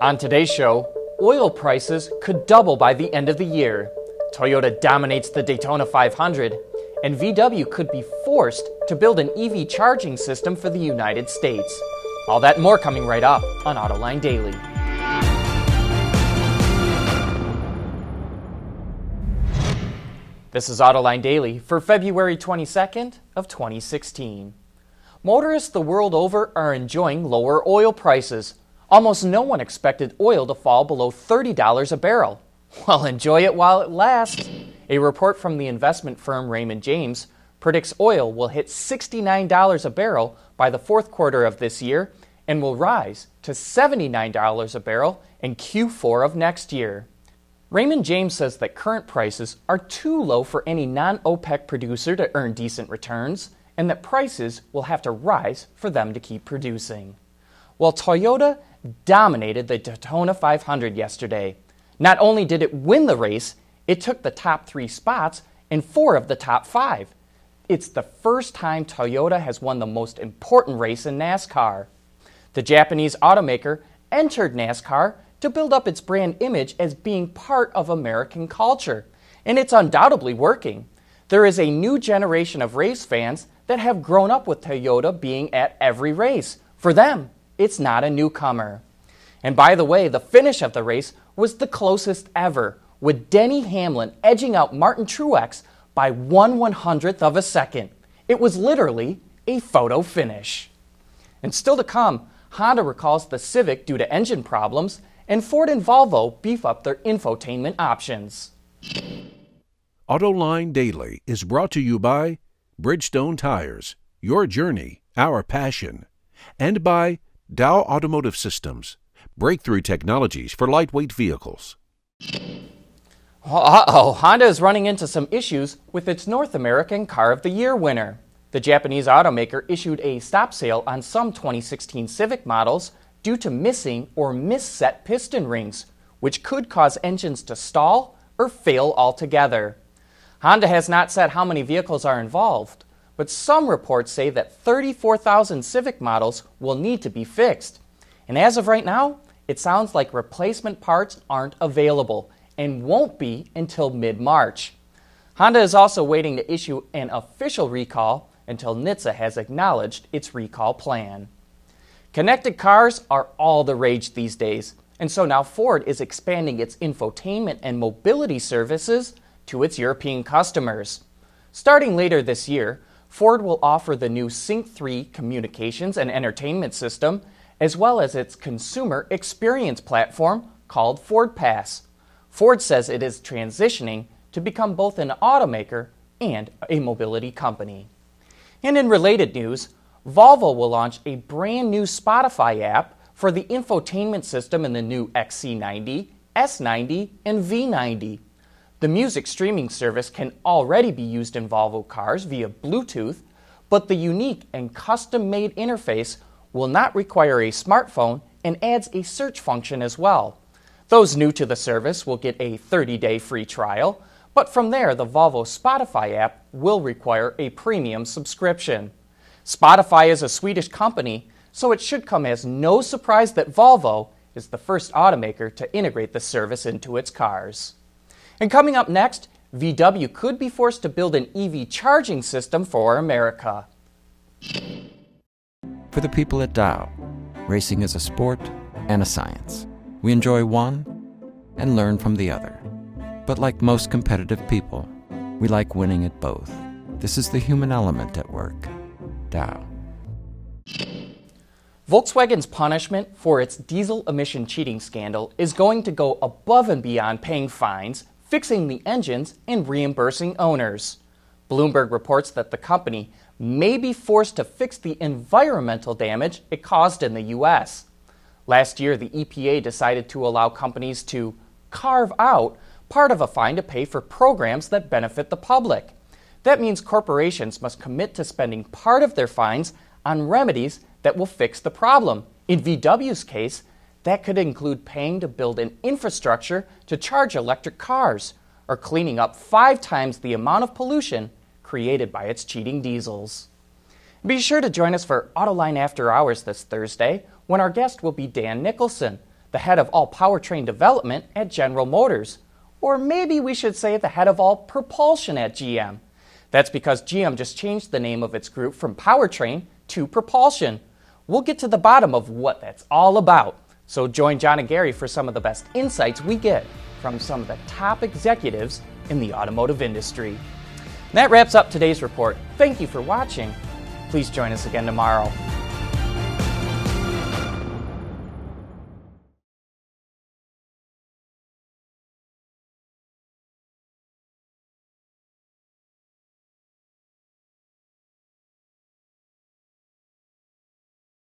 On today's show, oil prices could double by the end of the year. Toyota dominates the Daytona 500, and VW could be forced to build an EV charging system for the United States. All that more coming right up on Autoline Daily. This is Autoline Daily for February 22nd of 2016. Motorists the world over are enjoying lower oil prices. Almost no one expected oil to fall below $30 a barrel. Well, enjoy it while it lasts. A report from the investment firm Raymond James predicts oil will hit $69 a barrel by the fourth quarter of this year and will rise to $79 a barrel in Q4 of next year. Raymond James says that current prices are too low for any non OPEC producer to earn decent returns, and that prices will have to rise for them to keep producing. While Toyota dominated the Daytona 500 yesterday, not only did it win the race, it took the top three spots in four of the top five. It's the first time Toyota has won the most important race in NASCAR. The Japanese automaker entered NASCAR to build up its brand image as being part of American culture. And it's undoubtedly working. There is a new generation of race fans that have grown up with Toyota being at every race. For them, it's not a newcomer. And by the way, the finish of the race was the closest ever, with Denny Hamlin edging out Martin Truex by one one hundredth of a second. It was literally a photo finish. And still to come, Honda recalls the Civic due to engine problems and Ford and Volvo beef up their infotainment options. AutoLine Daily is brought to you by Bridgestone Tires, your journey, our passion, and by Dow Automotive Systems, breakthrough technologies for lightweight vehicles. Uh oh, Honda is running into some issues with its North American Car of the Year winner. The Japanese automaker issued a stop sale on some 2016 Civic models due to missing or misset piston rings, which could cause engines to stall or fail altogether. Honda has not said how many vehicles are involved, but some reports say that 34,000 Civic models will need to be fixed. And as of right now, it sounds like replacement parts aren't available and won't be until mid March. Honda is also waiting to issue an official recall until NHTSA has acknowledged its recall plan. Connected cars are all the rage these days, and so now Ford is expanding its infotainment and mobility services to its European customers. Starting later this year, Ford will offer the new Sync 3 communications and entertainment system, as well as its consumer experience platform called Ford Pass. Ford says it is transitioning to become both an automaker and a mobility company. And in related news, Volvo will launch a brand new Spotify app for the infotainment system in the new XC90, S90, and V90. The music streaming service can already be used in Volvo cars via Bluetooth, but the unique and custom made interface will not require a smartphone and adds a search function as well. Those new to the service will get a 30 day free trial, but from there, the Volvo Spotify app will require a premium subscription. Spotify is a Swedish company, so it should come as no surprise that Volvo is the first automaker to integrate the service into its cars. And coming up next, VW could be forced to build an EV charging system for America. For the people at Dow, racing is a sport and a science. We enjoy one and learn from the other. But like most competitive people, we like winning at both. This is the human element at work. Dow. Volkswagen's punishment for its diesel emission cheating scandal is going to go above and beyond paying fines, fixing the engines, and reimbursing owners. Bloomberg reports that the company may be forced to fix the environmental damage it caused in the U.S. Last year, the EPA decided to allow companies to carve out part of a fine to pay for programs that benefit the public. That means corporations must commit to spending part of their fines on remedies that will fix the problem. In VW's case, that could include paying to build an infrastructure to charge electric cars or cleaning up five times the amount of pollution created by its cheating diesels. Be sure to join us for Autoline After Hours this Thursday when our guest will be Dan Nicholson, the head of all powertrain development at General Motors. Or maybe we should say the head of all propulsion at GM. That's because GM just changed the name of its group from powertrain to propulsion. We'll get to the bottom of what that's all about. So join John and Gary for some of the best insights we get from some of the top executives in the automotive industry. That wraps up today's report. Thank you for watching. Please join us again tomorrow.